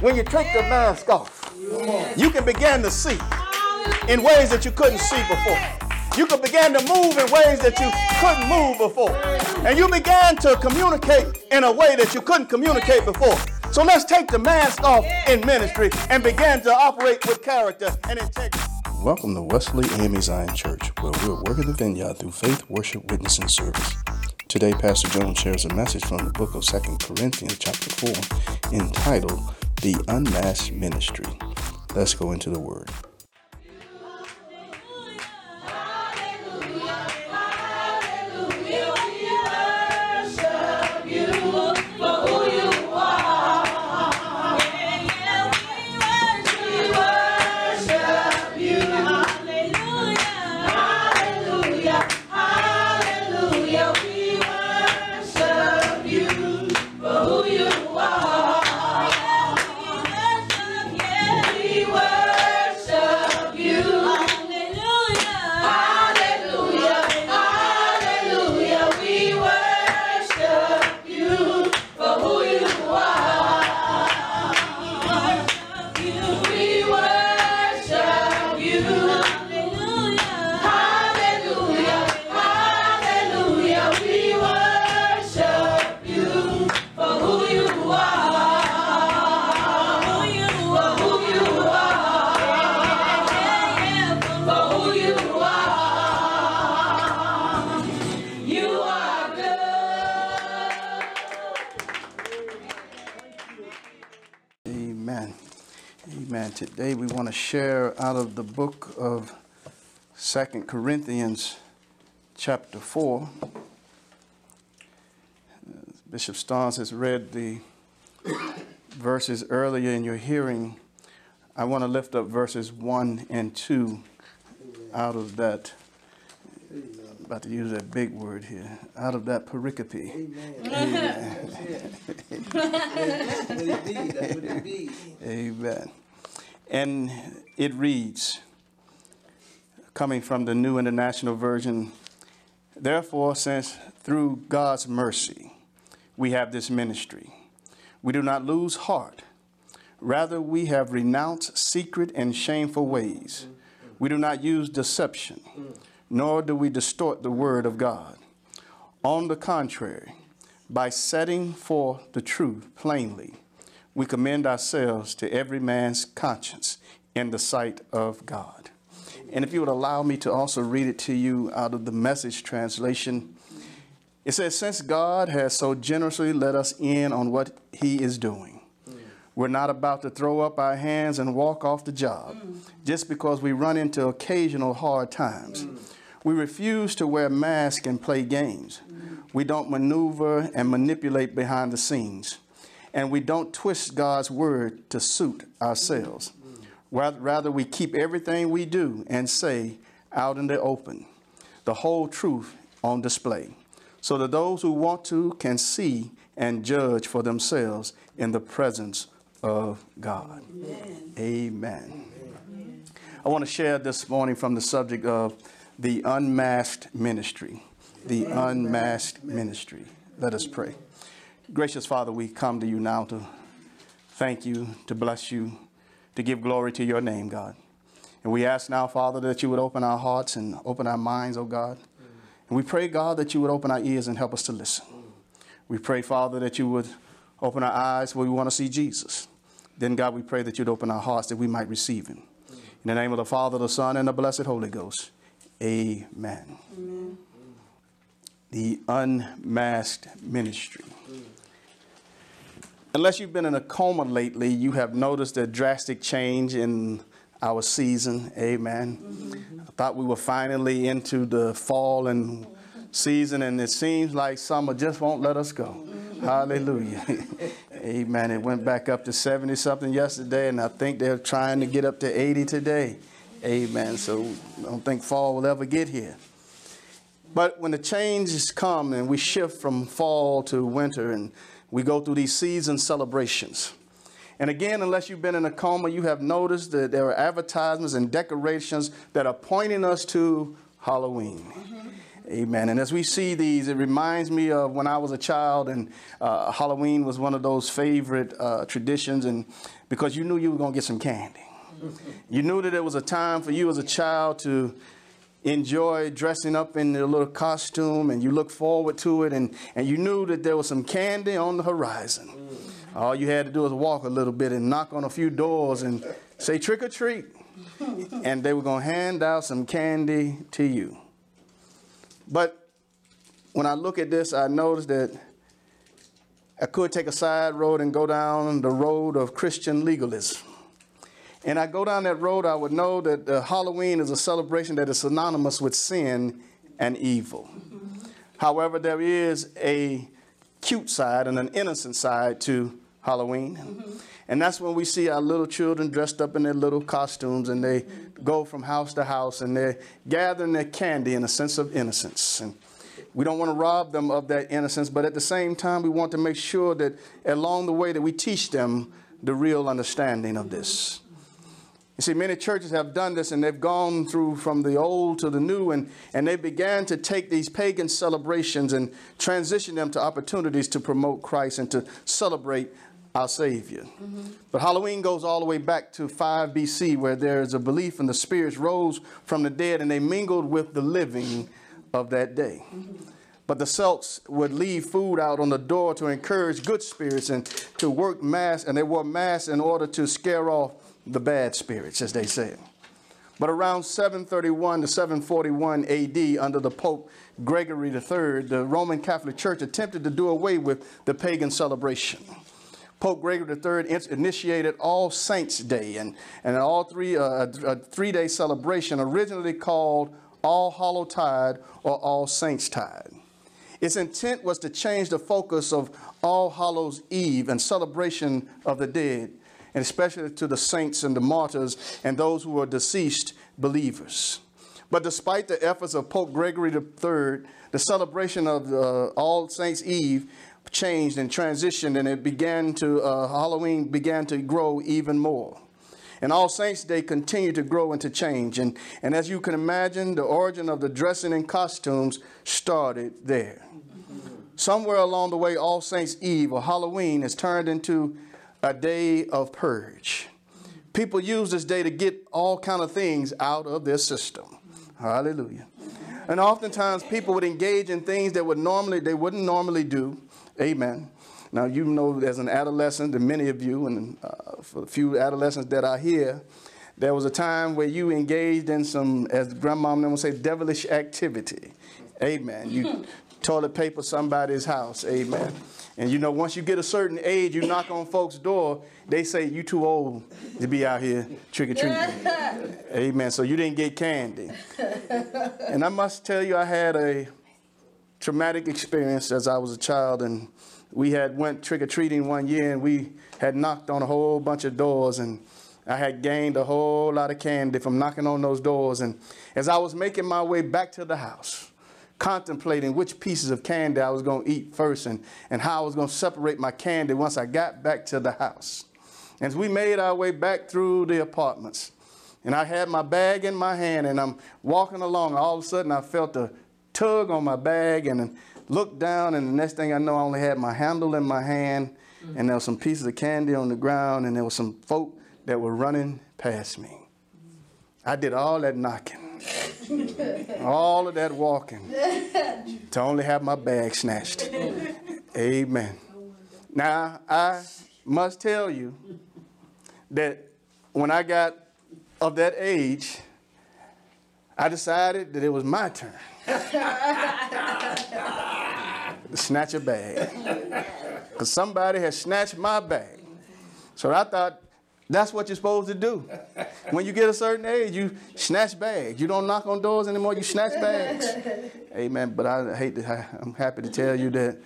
when you take the mask off, you can begin to see in ways that you couldn't see before. You can begin to move in ways that you couldn't move before. And you began to communicate in a way that you couldn't communicate before. So let's take the mask off in ministry and begin to operate with character and integrity. Welcome to Wesley AME Zion Church, where we're working the vineyard through faith, worship, witness, and service. Today, Pastor Jones shares a message from the book of 2 Corinthians, chapter 4, entitled The Unmasked Ministry. Let's go into the Word. Of the book of Second Corinthians, chapter 4. Bishop Starnes has read the verses earlier in your hearing. I want to lift up verses 1 and 2 out of that. I'm about to use that big word here. Out of that pericope. Amen. And it reads, coming from the New International Version, Therefore, since through God's mercy we have this ministry, we do not lose heart. Rather, we have renounced secret and shameful ways. We do not use deception, nor do we distort the word of God. On the contrary, by setting forth the truth plainly, we commend ourselves to every man's conscience in the sight of God. And if you would allow me to also read it to you out of the message translation, it says, Since God has so generously let us in on what He is doing, we're not about to throw up our hands and walk off the job just because we run into occasional hard times. We refuse to wear masks and play games. We don't maneuver and manipulate behind the scenes. And we don't twist God's word to suit ourselves. Rather, we keep everything we do and say out in the open, the whole truth on display, so that those who want to can see and judge for themselves in the presence of God. Amen. Amen. Amen. I want to share this morning from the subject of the unmasked ministry. The unmasked ministry. Let us pray. Gracious Father, we come to you now to thank you, to bless you, to give glory to your name, God. And we ask now, Father, that you would open our hearts and open our minds, oh God. And we pray, God, that you would open our ears and help us to listen. We pray, Father, that you would open our eyes where we want to see Jesus. Then, God, we pray that you'd open our hearts that we might receive him. In the name of the Father, the Son, and the blessed Holy Ghost. Amen. Amen. The unmasked ministry. Unless you've been in a coma lately, you have noticed a drastic change in our season. Amen. Mm-hmm. I thought we were finally into the fall and season, and it seems like summer just won't let us go. Hallelujah. Amen. It went back up to 70 something yesterday, and I think they're trying to get up to 80 today. Amen. So I don't think fall will ever get here. But when the changes come and we shift from fall to winter and we go through these season celebrations. And again, unless you've been in a coma, you have noticed that there are advertisements and decorations that are pointing us to Halloween. Mm-hmm. Amen. And as we see these, it reminds me of when I was a child, and uh, Halloween was one of those favorite uh, traditions, and because you knew you were going to get some candy. You knew that it was a time for you as a child to enjoy dressing up in a little costume, and you look forward to it, and, and you knew that there was some candy on the horizon. Mm. All you had to do was walk a little bit and knock on a few doors and say trick or treat. and they were going to hand out some candy to you. But when I look at this, I notice that I could take a side road and go down the road of Christian legalism. And I go down that road, I would know that uh, Halloween is a celebration that is synonymous with sin and evil. However, there is a cute side and an innocent side to Halloween. And that's when we see our little children dressed up in their little costumes and they go from house to house and they're gathering their candy in a sense of innocence. And we don't want to rob them of that innocence, but at the same time, we want to make sure that along the way that we teach them the real understanding of this. You see, many churches have done this and they've gone through from the old to the new and, and they began to take these pagan celebrations and transition them to opportunities to promote Christ and to celebrate our Savior. Mm-hmm. But Halloween goes all the way back to 5 BC, where there is a belief in the spirits rose from the dead and they mingled with the living of that day. Mm-hmm. But the Celts would leave food out on the door to encourage good spirits and to work mass, and they wore masks in order to scare off the bad spirits, as they said. But around 731 to 741 AD, under the Pope Gregory III, the Roman Catholic Church attempted to do away with the pagan celebration. Pope Gregory III initiated All Saints Day and, and all three, uh, a three-day celebration originally called All Hallow Tide or All Saints Tide. Its intent was to change the focus of All Hallows Eve and celebration of the dead, and especially to the saints and the martyrs and those who were deceased believers. But despite the efforts of Pope Gregory III, the celebration of uh, All Saints Eve changed and transitioned, and it began to, uh, Halloween began to grow even more. And All Saints Day continued to grow and to change. And, and as you can imagine, the origin of the dressing and costumes started there. Somewhere along the way, All Saints Eve or Halloween is turned into a day of purge. People use this day to get all kind of things out of their system. Hallelujah. And oftentimes people would engage in things that would normally they wouldn't normally do. Amen. Now, you know, as an adolescent, and many of you, and uh, for the few adolescents that are here, there was a time where you engaged in some, as grandma would say, devilish activity. Amen. You toilet paper somebody's house. Amen. And you know, once you get a certain age, you knock on folks' door, they say you too old to be out here trick or treating. Amen. So you didn't get candy. And I must tell you, I had a traumatic experience as I was a child, and we had went trick or treating one year, and we had knocked on a whole bunch of doors, and I had gained a whole lot of candy from knocking on those doors. And as I was making my way back to the house, contemplating which pieces of candy I was going to eat first and, and how I was going to separate my candy once I got back to the house. As we made our way back through the apartments, and I had my bag in my hand, and I'm walking along, all of a sudden I felt a tug on my bag and looked down, and the next thing I know, I only had my handle in my hand, and there was some pieces of candy on the ground, and there was some folk that were running past me. I did all that knocking, all of that walking, to only have my bag snatched. Amen. Now, I must tell you that when I got of that age, I decided that it was my turn to snatch a bag. Because somebody had snatched my bag. So I thought that's what you're supposed to do. When you get a certain age, you snatch bags. You don't knock on doors anymore, you snatch bags. Amen. But I hate to, I'm happy to tell you that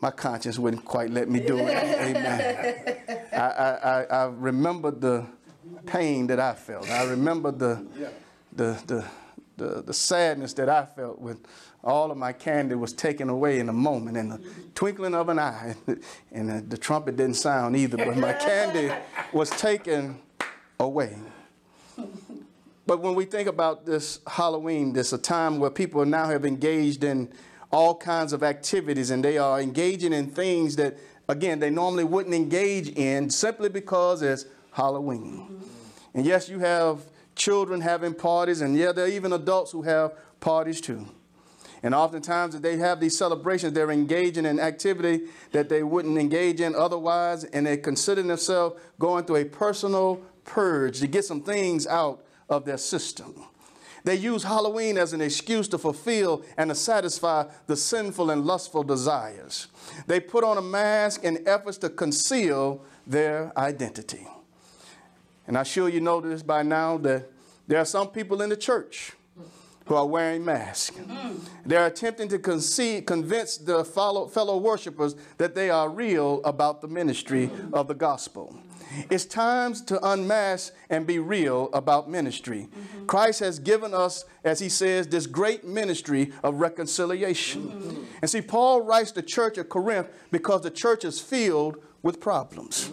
my conscience wouldn't quite let me do it. Amen. I, I, I, remember the pain that I felt. I remember the, the, the, the, the sadness that I felt when all of my candy was taken away in a moment, in the twinkling of an eye. And the, the trumpet didn't sound either, but my candy was taken away. But when we think about this Halloween, this a time where people now have engaged in all kinds of activities and they are engaging in things that, again, they normally wouldn't engage in simply because it's Halloween. Mm-hmm. And yes, you have children having parties, and yeah, there are even adults who have parties too. And oftentimes, if they have these celebrations, they're engaging in activity that they wouldn't engage in otherwise, and they consider themselves going through a personal purge to get some things out of their system. They use Halloween as an excuse to fulfill and to satisfy the sinful and lustful desires. They put on a mask in efforts to conceal their identity. And I'm sure you know this by now that there are some people in the church who are wearing masks. Mm-hmm. They're attempting to concede, convince the follow, fellow worshipers that they are real about the ministry of the gospel. It's time to unmask and be real about ministry. Mm-hmm. Christ has given us, as he says, this great ministry of reconciliation. Mm-hmm. And see, Paul writes the church of Corinth because the church is filled with problems.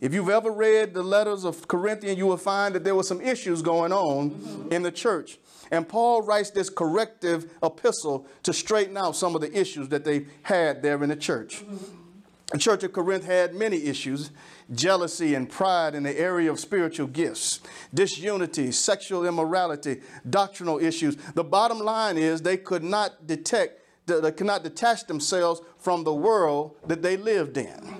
If you've ever read the letters of Corinthians, you will find that there were some issues going on in the church. And Paul writes this corrective epistle to straighten out some of the issues that they had there in the church. The church of Corinth had many issues jealousy and pride in the area of spiritual gifts, disunity, sexual immorality, doctrinal issues. The bottom line is they could not detect, they could not detach themselves from the world that they lived in.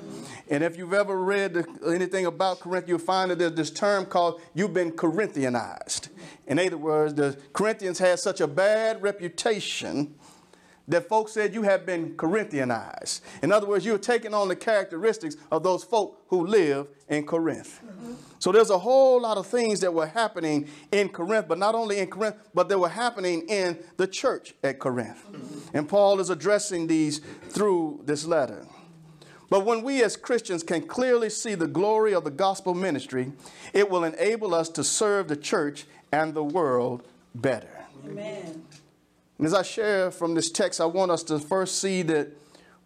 And if you've ever read anything about Corinth, you'll find that there's this term called you've been Corinthianized. In other words, the Corinthians had such a bad reputation that folks said you have been Corinthianized. In other words, you're taking on the characteristics of those folk who live in Corinth. So there's a whole lot of things that were happening in Corinth, but not only in Corinth, but they were happening in the church at Corinth. And Paul is addressing these through this letter. But when we as Christians can clearly see the glory of the gospel ministry, it will enable us to serve the church and the world better. Amen. And as I share from this text, I want us to first see that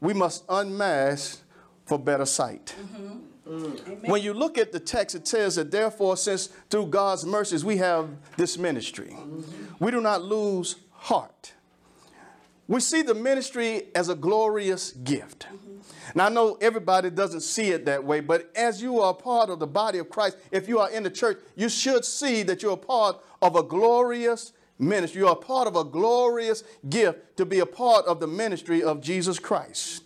we must unmask for better sight. Mm-hmm. Mm. When you look at the text, it says that therefore, since through God's mercies we have this ministry, mm-hmm. we do not lose heart. We see the ministry as a glorious gift. Mm-hmm. Now, I know everybody doesn't see it that way, but as you are part of the body of Christ, if you are in the church, you should see that you're a part of a glorious ministry. You are part of a glorious gift to be a part of the ministry of Jesus Christ.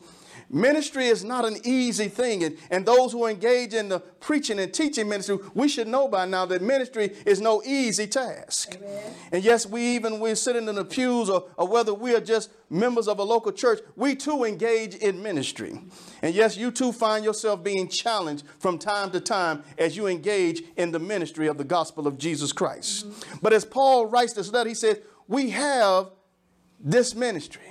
Ministry is not an easy thing. And, and those who engage in the preaching and teaching ministry, we should know by now that ministry is no easy task. Amen. And yes, we even we're sitting in the pews or, or whether we are just members of a local church, we too engage in ministry. And yes, you too find yourself being challenged from time to time as you engage in the ministry of the gospel of Jesus Christ. Mm-hmm. But as Paul writes this letter, he says, We have this ministry.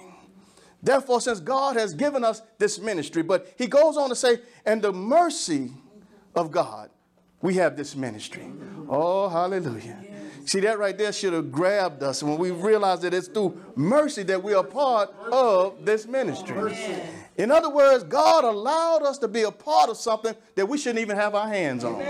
Therefore, since God has given us this ministry, but he goes on to say, and the mercy of God, we have this ministry. Oh, hallelujah. See, that right there should have grabbed us when we realize that it's through mercy that we are part of this ministry. In other words, God allowed us to be a part of something that we shouldn't even have our hands on.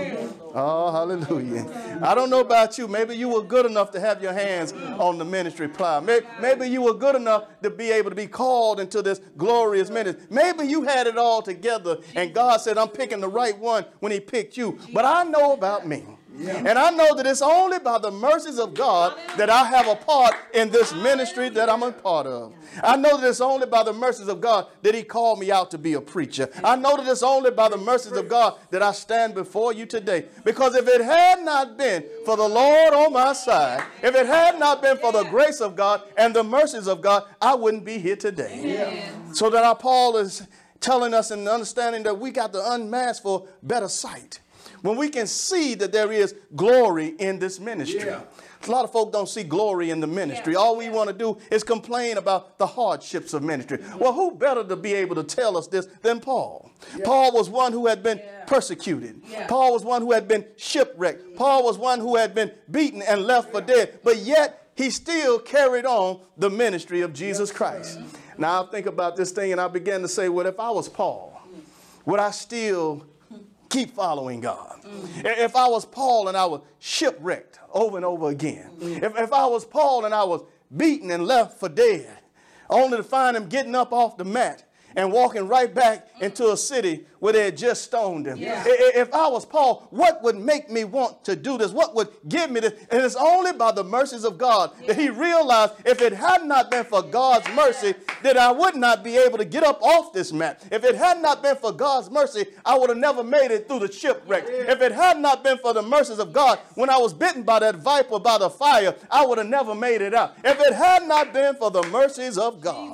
Oh, hallelujah. I don't know about you. Maybe you were good enough to have your hands on the ministry plow. Maybe, maybe you were good enough to be able to be called into this glorious ministry. Maybe you had it all together and God said, I'm picking the right one when He picked you. But I know about me. And I know that it's only by the mercies of God that I have a part in this ministry that I'm a part of. I know that it's only by the mercies of God that He called me out to be a preacher. I know that it's only by the mercies of God that I stand before you today. Because if it had not been for the Lord on my side, if it had not been for the grace of God and the mercies of God, I wouldn't be here today. So that our Paul is telling us and understanding that we got to unmask for better sight when we can see that there is glory in this ministry. Yeah. A lot of folk don't see glory in the ministry. Yeah. All we want to do is complain about the hardships of ministry. Mm-hmm. Well, who better to be able to tell us this than Paul? Yeah. Paul was one who had been persecuted. Paul was one who had been shipwrecked. Paul was one who had been beaten and left for dead. But yet he still carried on the ministry of Jesus Christ. Now I think about this thing and I began to say, well, if I was Paul, would I still keep following God. If I was Paul and I was shipwrecked over and over again, if, if I was Paul and I was beaten and left for dead, only to find him getting up off the mat and walking right back mm-hmm. into a city where they had just stoned him. Yeah. If I was Paul, what would make me want to do this? What would give me this? And it's only by the mercies of God that he realized if it had not been for God's mercy, that I would not be able to get up off this mat. If it had not been for God's mercy, I would have never made it through the shipwreck. If it had not been for the mercies of God, when I was bitten by that viper by the fire, I would have never made it out. If it had not been for the mercies of God.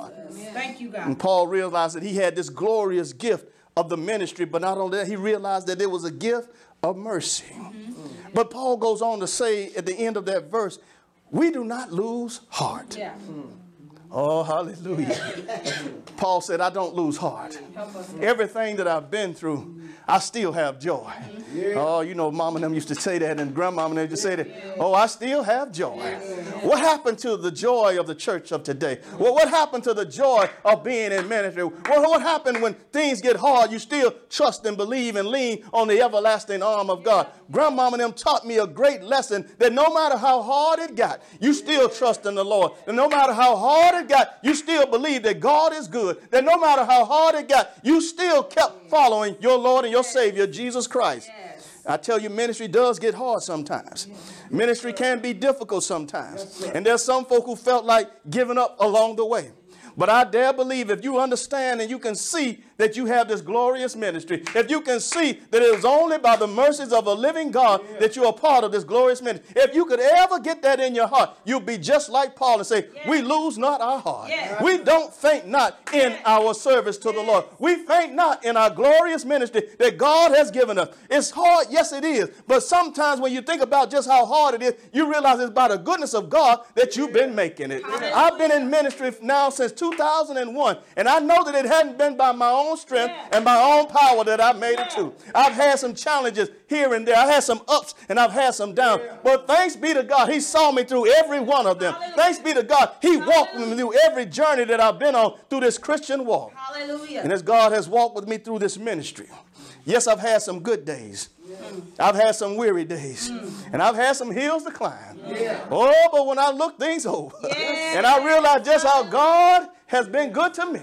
Thank you, God. And Paul realized that he had this glorious gift of the ministry, but not only that, he realized that it was a gift of mercy. Mm-hmm. But Paul goes on to say at the end of that verse, we do not lose heart. Yeah. Mm. Oh, hallelujah. Paul said, I don't lose heart. Everything that I've been through, I still have joy. Oh, you know, mom and them used to say that, and grandmama and them used to say that. Oh, I still have joy. What happened to the joy of the church of today? Well, what happened to the joy of being in ministry? Well, what happened when things get hard? You still trust and believe and lean on the everlasting arm of God. Grandmama and them taught me a great lesson that no matter how hard it got, you still trust in the Lord. And no matter how hard it got, you still believe that God is good. That no matter how hard it got, you still kept following your Lord and your Savior, Jesus Christ. Yes. I tell you, ministry does get hard sometimes. Ministry can be difficult sometimes. And there's some folk who felt like giving up along the way. But I dare believe if you understand and you can see that you have this glorious ministry, if you can see that it is only by the mercies of a living God that you are part of this glorious ministry, if you could ever get that in your heart, you'll be just like Paul and say, We lose not our heart. Yeah. We don't faint not in our service to the Lord. We faint not in our glorious ministry that God has given us. It's hard, yes, it is. But sometimes when you think about just how hard it is, you realize it's by the goodness of God that you've been making it. I've been in ministry now since 2001, and I know that it hadn't been by my own strength Yeah. and my own power that I've made it to. I've had some challenges here and there. I had some ups and I've had some downs. But thanks be to God, He saw me through every one of them. Hallelujah. Thanks be to God, He walked me through every journey that I've been on through this Christian walk. Hallelujah. And as God has walked with me through this ministry, yes, I've had some good days. I've had some weary days. Mm. And I've had some hills to climb. Oh, but when I look things over and I realize just how God has been good to me.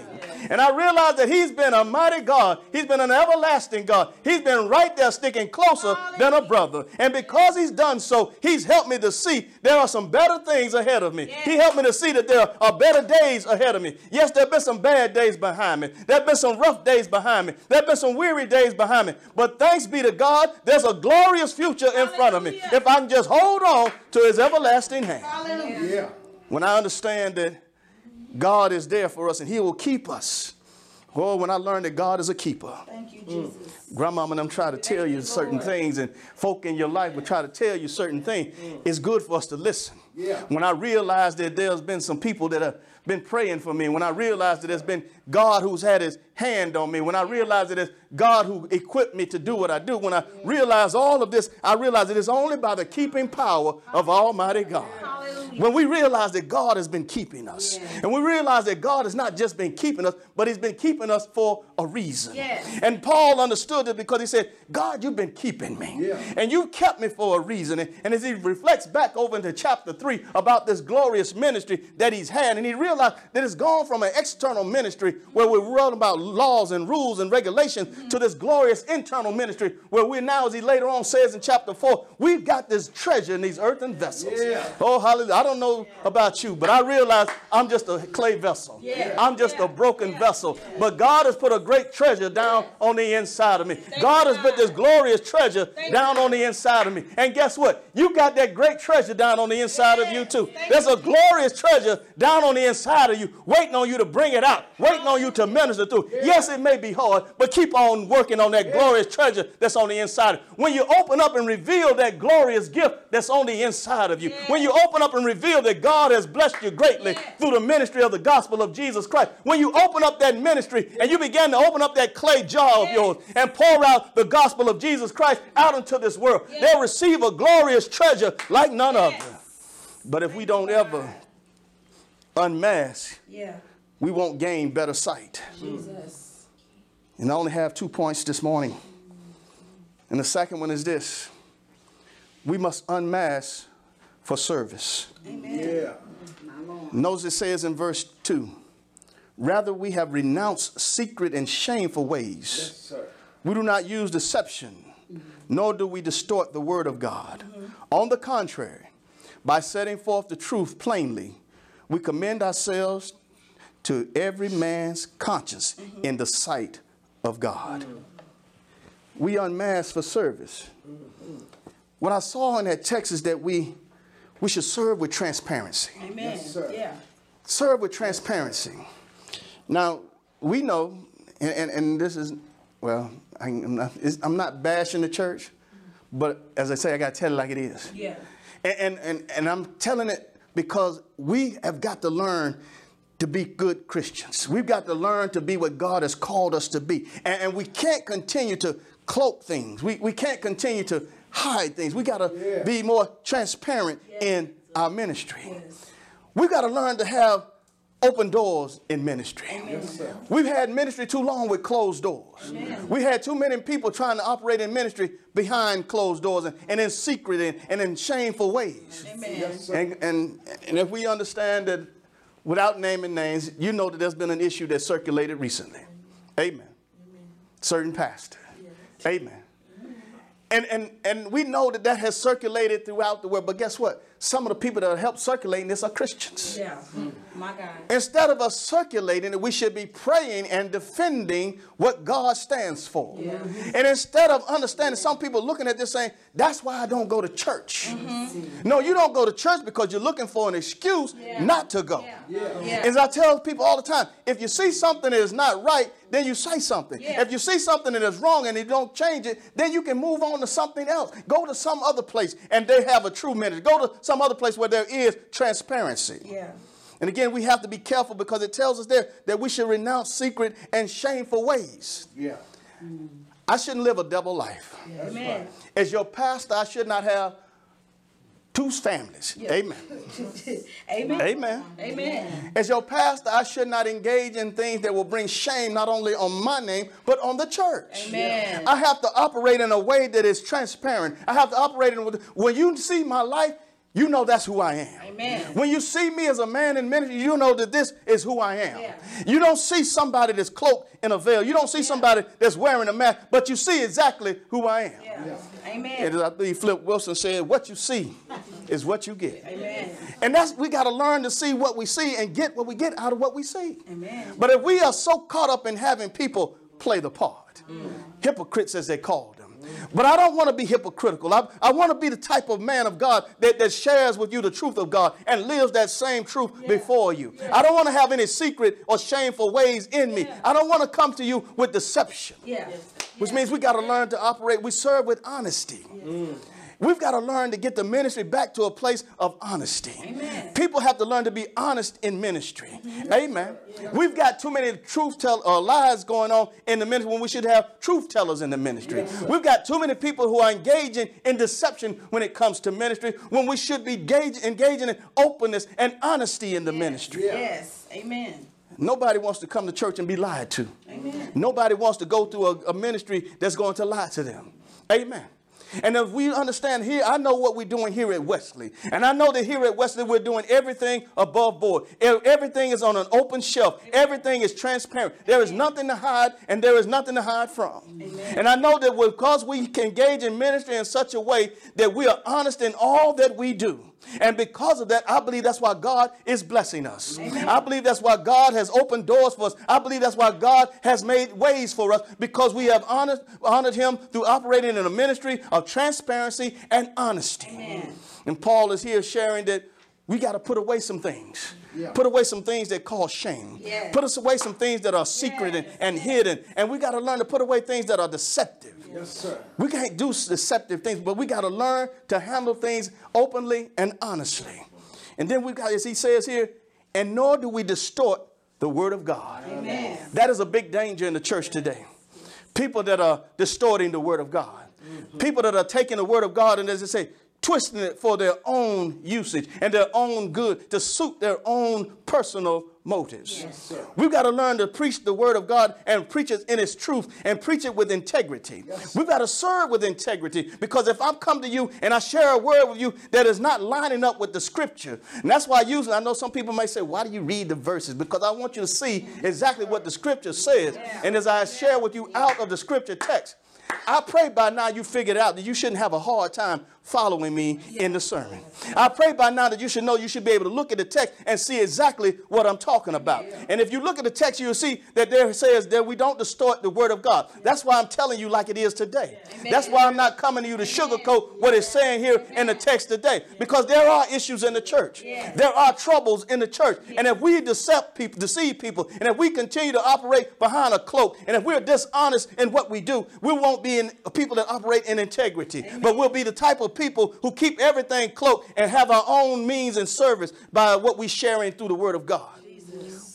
And I realize that He's been a mighty God. He's been an everlasting God. He's been right there sticking closer than a brother. And because He's done so, He's helped me to see there are some better things ahead of me. He helped me to see that there are better days ahead of me. Yes, there have been some bad days behind me. There have been some rough days behind me. There have been some weary days behind me. But thanks be to God, there's a glorious future in front of me. If I can just hold on to His everlasting hand. Hallelujah. When I understand that God is there for us and He will keep us. Oh, when I learned that God is a keeper. Thank you, mm. Jesus. Grandmama and them try to tell you certain things, and folk in your life will try to tell you certain things. Mm. It's good for us to listen. Yeah. When I realized that there's been some people that have been praying for me, when I realized that there's been God who's had his hand on me, when I realized that it's God who equipped me to do what I do, when I realize all of this, I realize it is only by the keeping power of Almighty God. When we realize that God has been keeping us, and we realize that God has not just been keeping us, but He's been keeping us for a reason. Yes. And Paul understood it because he said, God, you've been keeping me. Yeah. And you kept me for a reason. And, and as he reflects back over into chapter 3 about this glorious ministry that he's had, and he realized that it's gone from an external ministry where we're worried about laws and rules and regulations mm-hmm. to this glorious internal ministry where we're now, as he later on says in chapter 4, we've got this treasure in these earthen vessels. Yeah. Oh, hallelujah. I don't know about you, but I realize I'm just a clay vessel. I'm just a broken vessel. But God has put a great treasure down on the inside of me. God has put this glorious treasure down on the inside of me. And guess what? You got that great treasure down on the inside of you too. There's a glorious treasure down on the inside of you, waiting on you to bring it out, waiting on you to minister through. Yes, it may be hard, but keep on working on that glorious treasure that's on the inside. When you open up and reveal that glorious gift that's on the inside of you, when you open up and reveal that God has blessed you greatly through the ministry of the gospel of Jesus Christ, when you open up that ministry and you begin to open up that clay jar of yours and pour out the gospel of Jesus Christ out into this world, they'll receive a glorious treasure like none Yes. other. But if we don't ever unmask, Yeah. we won't gain better sight. Jesus. And I only have two points this morning. And the second one is this we must unmask for service. Yeah. Notice it says in verse 2 Rather, we have renounced secret and shameful ways. Yes, sir. We do not use deception, nor do we distort the word of God. Mm-hmm. On the contrary, by setting forth the truth plainly, we commend ourselves to every man's conscience mm-hmm. in the sight of God. Mm. We unmask for service. Mm-hmm. What I saw in that text is that we, we should serve with transparency. Amen. Yes, sir. Yeah. Serve with transparency. Now, we know, and, and, and this is, well, I, am not, it's- I'm not bashing the church, but as I say, I got to tell it like it is. Yeah. And, and, and, and I'm telling it because we have got to learn to be good Christians. We've got to learn to be what God has called us to be. And, and we can't continue to cloak things. We, we can't continue to hide things. We got to Yeah. be more transparent in our ministry. Yes. We've got to learn to have open doors in ministry. Yes, sir. We've had ministry too long with closed doors. We had too many people trying to operate in ministry behind closed doors and, and in secret and, and in shameful ways. Amen. Yes. And, and, and if we understand that without naming names, you know that there's been an issue that circulated recently. Amen. Certain pastor. Amen. And, and, and we know that that has circulated throughout the world. But guess what? Some of the people that have helped circulating this are Christians. Yeah. Mm-hmm. My God. Instead of us circulating it, we should be praying and defending what God stands for. Yeah. And instead of understanding, some people looking at this saying, that's why I don't go to church. Mm-hmm. No, you don't go to church because you're looking for an excuse Yeah. not to go. Yeah. Yeah. As I tell people all the time, if you see something that is not right, then you say something. Yeah. If you see something that is wrong and you don't change it, then you can move on to something else. Go to some other place and they have a true ministry. Go to some other place where there is transparency. Yeah. And again, we have to be careful because it tells us there that we should renounce secret and shameful ways. Yeah. Mm. I shouldn't live a double life. Amen. As your pastor, I should not have two families. Yeah. Amen. Amen. Amen. Amen. As your pastor, I should not engage in things that will bring shame not only on my name, but on the church. Amen. I have to operate in a way that is transparent. I have to operate in when you see my life, you know that's who I am. Amen. When you see me as a man in ministry, you know that this is who I am. Yeah. You don't see somebody that's cloaked in a veil. You don't see somebody that's wearing a mask, but you see exactly who I am. Yeah. And Amen. as I believe Flip Wilson said, what you see is what you get. Amen. And that's we got to learn to see what we see and get what we get out of what we see. Amen. But if we are so caught up in having people play the part, mm. hypocrites as they called them. But I don't want to be hypocritical. I, I want to be the type of man of God that, that shares with you the truth of God and lives that same truth before you. I don't want to have any secret or shameful ways in me. I don't want to come to you with deception Yeah. which means we got to learn to operate. We serve with honesty. Mm. We've got to learn to get the ministry back to a place of honesty. Amen. People have to learn to be honest in ministry. Mm-hmm. Amen. We've got too many truth tell or lies going on in the ministry when we should have truth tellers in the ministry. We've got too many people who are engaging in deception when it comes to ministry when we should be engage, engaging in openness and honesty in the ministry. Yes. Amen. Nobody wants to come to church and be lied to. Amen. Nobody wants to go through a, a ministry that's going to lie to them. Amen. And if we understand here, I know what we're doing here at Wesley. And I know that here at Wesley, we're doing everything above board. Everything is on an open shelf. Everything is transparent. There is nothing to hide, and there is nothing to hide from. And I know that because we can engage in ministry in such a way that we are honest in all that we do. And because of that, I believe that's why God is blessing us. I believe that's why God has opened doors for us. I believe that's why God has made ways for us because we have honored, honored Him through operating in a ministry of transparency and honesty. And Paul is here sharing that we got to put away some things. Yeah. Put away some things that cause shame. Yes. Put us away some things that are secret and, Yes. and hidden. And we got to learn to put away things that are deceptive. Yes, sir. We can't do deceptive things, but we got to learn to handle things openly and honestly. And then we got, as he says here, and nor do we distort the word of God. Amen. That is a big danger in the church today. People that are distorting the word of God. Mm-hmm. People that are taking the word of God and as they say, twisting it for their own usage and their own good to suit their own personal motives. Yes, We've got to learn to preach the word of God and preach it in its truth and preach it with integrity. Yes. We've got to serve with integrity because if I've come to you and I share a word with you that is not lining up with the scripture, and that's why usually I know some people may say, Why do you read the verses? Because I want you to see exactly what the scripture says. And as I share with you out of the scripture text, I pray by now you figured out that you shouldn't have a hard time following me in the sermon. I pray by now that you should know you should be able to look at the text and see exactly what I'm talking about. And if you look at the text, you'll see that there says that we don't distort the word of God. That's why I'm telling you like it is today. That's why I'm not coming to you to sugarcoat what it's saying here in the text today. Because there are issues in the church. There are troubles in the church. And if we deceive people, deceive people, and if we continue to operate behind a cloak, and if we're dishonest in what we do, we won't be in people that operate in integrity. But we'll be the type of people who keep everything cloaked and have our own means and service by what we're sharing through the word of God.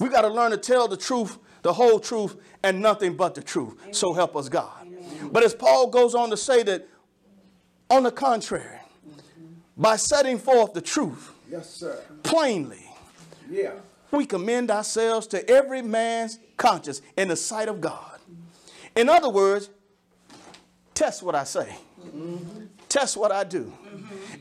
We got to learn to tell the truth, the whole truth, and nothing but the truth. So help us God. But as Paul goes on to say that, on the contrary, by setting forth the truth Yes, sir. plainly, Yeah. we commend ourselves to every man's conscience in the sight of God. In other words, test what I say, mm-hmm. Test what I do.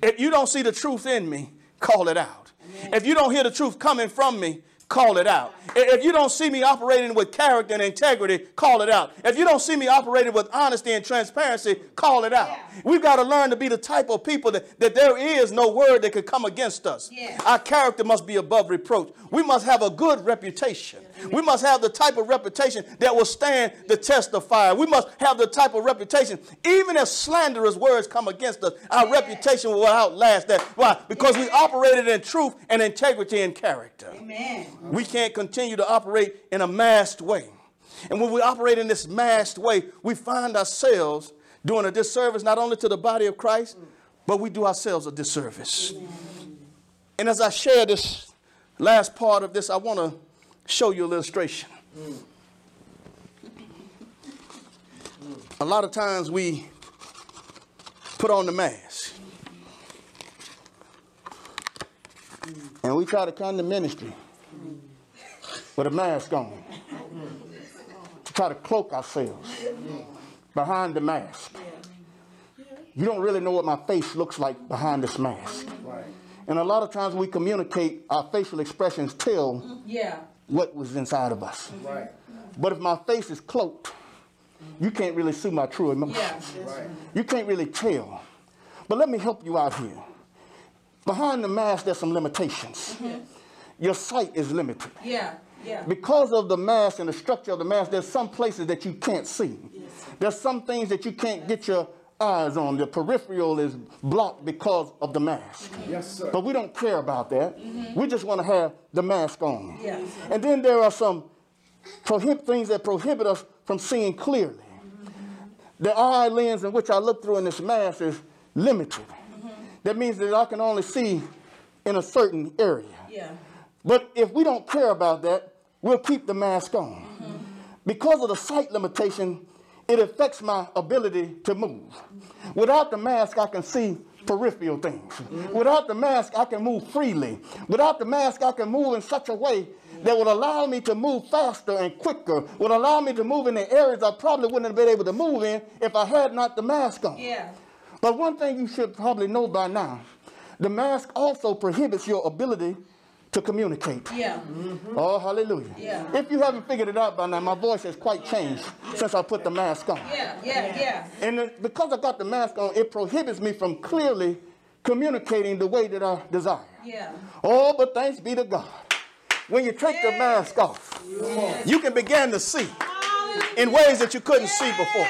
If you don't see the truth in me, call it out. If you don't hear the truth coming from me, call it out. If you don't see me operating with character and integrity, call it out. If you don't see me operating with honesty and transparency, call it out. We've got to learn to be the type of people that, that there is no word that could come against us. Yeah. Our character must be above reproach. We must have a good reputation. We must have the type of reputation that will stand the test of fire. We must have the type of reputation, even if slanderous words come against us, our reputation will outlast that. Why? Because we operated in truth and integrity and character. Amen. We can't continue to operate in a masked way. And when we operate in this masked way, we find ourselves doing a disservice not only to the body of Christ, but we do ourselves a disservice. And as I share this last part of this, I want to show you an illustration. A lot of times we put on the mask. And we try to come to ministry with a mask on. To try to cloak ourselves behind the mask. You don't really know what my face looks like behind this mask. And a lot of times we communicate, our facial expressions tell Yeah. What was inside of us. Right. But if my face is cloaked, you can't really see my true emotions. Yeah. Right. You can't really tell. But let me help you out here. Behind the mask, there's some limitations. Mhm. Your sight is limited. Yeah. Yeah. Because of the mask and the structure of the mask, there's some places that you can't see. Yes. There's some things that you can't get your eyes on. The peripheral is blocked because of the mask. Yes, sir. But we don't care about that. Mm-hmm. We just want to have the mask on. Yeah. And then there are some prohib- things that prohibit us from seeing clearly. Mm-hmm. The eye lens in which I look through in this mask is limited. Mm-hmm. That means that I can only see in a certain area. Yeah. But if we don't care about that, we'll keep the mask on. Because of the sight limitation, it affects my ability to move. Without the mask, I can see peripheral things. Without the mask, I can move freely. Without the mask, I can move in such a way that would allow me to move faster and quicker, would allow me to move in the areas I probably wouldn't have been able to move in if I had not the mask on. Yeah. But one thing you should probably know by now the mask also prohibits your ability to communicate. Yeah. Mm-hmm. Oh, hallelujah. Yeah. If you haven't figured it out by now, my voice has quite changed since I put the mask on. Yeah. Yeah. Yeah. And it- because I got the mask on, it prohibits me from clearly communicating the way that I desire. Yeah. Oh, but thanks be to God. When you take the mask off, you can begin to see in ways that you couldn't see before.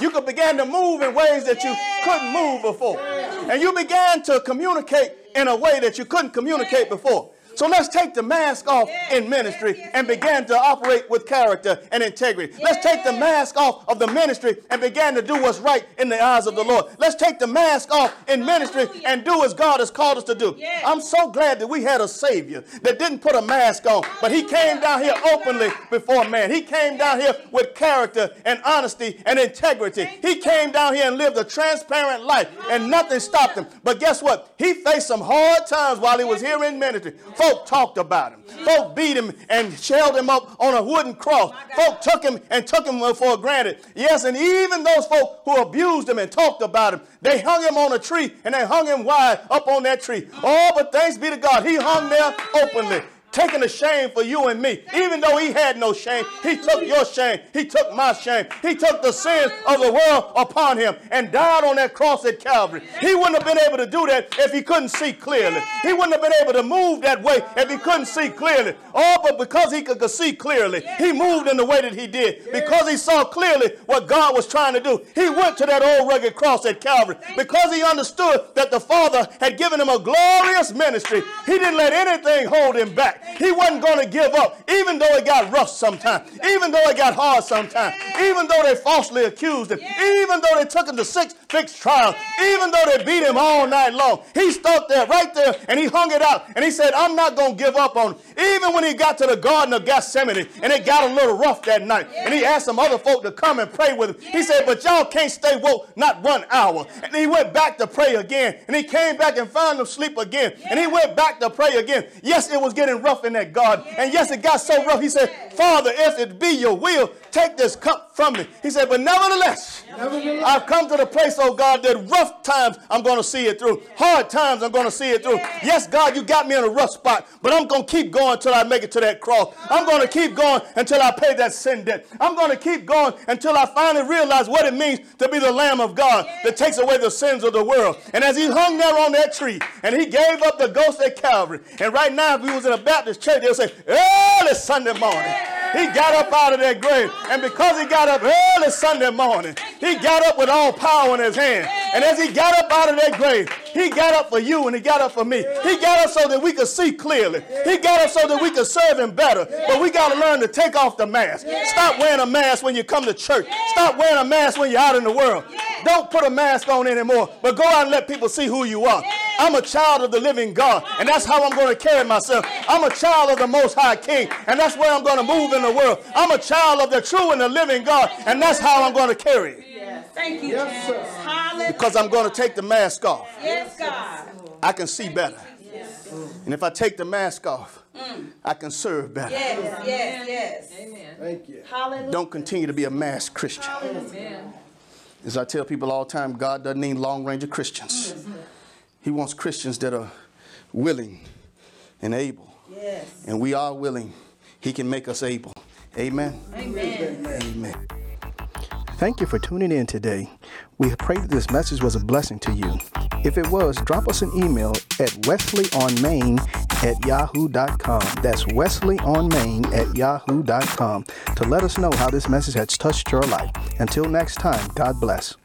You can begin to move in ways that you couldn't move before. And you began to communicate in a way that you couldn't communicate before. So let's take the mask off Yes, in ministry yes, yes, and begin to operate with character and integrity. Let's take the mask off of the ministry and begin to do what's right in the eyes of the Lord. Let's take the mask off in ministry and do as God has called us to do. I'm so glad that we had a Savior that didn't put a mask on, but He came down here openly before man. He came down here with character and honesty and integrity. He came down here and lived a transparent life, and nothing stopped him. But guess what? He faced some hard times while he was here in ministry. Folk talked about him. Folk beat him and shelled him up on a wooden cross. Folk took him and took him for granted. Yes, and even those folk who abused him and talked about him, they hung him on a tree and they hung him wide up on that tree. Mm. Oh, but thanks be to God, he hung there openly. Taking the shame for you and me. Even though he had no shame, he took your shame. He took my shame. He took the sins of the world upon him and died on that cross at Calvary. He wouldn't have been able to do that if he couldn't see clearly. He wouldn't have been able to move that way if he couldn't see clearly. Oh, but because he could, could see clearly, he moved in the way that he did. Because he saw clearly what God was trying to do. He went to that old rugged cross at Calvary. Because he understood that the Father had given him a glorious ministry, he didn't let anything hold him back. He wasn't going to give up, even though it got rough sometimes, even though it got hard sometimes, even though they falsely accused him, even though they took him to six fixed trials, even though they beat him all night long. He stood there, right there, and he hung it out, and he said, I'm not going to give up on him. Even when he got to the Garden of Gethsemane, and it got a little rough that night, and he asked some other folk to come and pray with him. He said, but y'all can't stay woke not one hour. And he went back to pray again, and he came back and found them sleep again, and he went back to pray again. Yes, it was getting rough in that garden, and yes, it got so rough. He said, Father, if it be your will, take this cup from me. He said, but nevertheless, I've come to the place, oh God, that rough times I'm going to see it through. Hard times I'm going to see it through. Yes, God, you got me in a rough spot, but I'm going to keep going until I make it to that cross. I'm going to keep going until I pay that sin debt. I'm going to keep going until I finally realize what it means to be the Lamb of God that takes away the sins of the world. And as he hung there on that tree and he gave up the ghost at Calvary, and right now, if we was in a Baptist church, they'll say, early Sunday morning. He got up out of that grave. And because he got up early Sunday morning, he got up with all power in his hand. And as he got up out of that grave, he got up for you and he got up for me. He got up so that we could see clearly. He got up so that we could serve him better. But we got to learn to take off the mask. Stop wearing a mask when you come to church. Stop wearing a mask when you're out in the world. Don't put a mask on anymore, but go out and let people see who you are. I'm a child of the living God, and that's how I'm going to carry myself. I'm a child of the Most High King, and that's where I'm going to move in the world. I'm a child of the true and the living God, and that's how I'm going to carry it. Thank you, Jesus. Hallelujah. Because I'm going to take the mask off. Yes, God. I can see better. And if I take the mask off, mm. I can serve better. Yes, yes, yes. Amen. Thank you. Hallelujah. Don't continue to be a mass Christian. As I tell people all the time, God doesn't need long range of Christians. Mm-hmm. He wants Christians that are willing and able. Yes. And we are willing. He can make us able. Amen. Amen. Amen. Thank you for tuning in today. We pray that this message was a blessing to you. If it was, drop us an email at wesleyonmain at yahoo.com. That's wesleyonmain at yahoo.com to let us know how this message has touched your life. Until next time, God bless.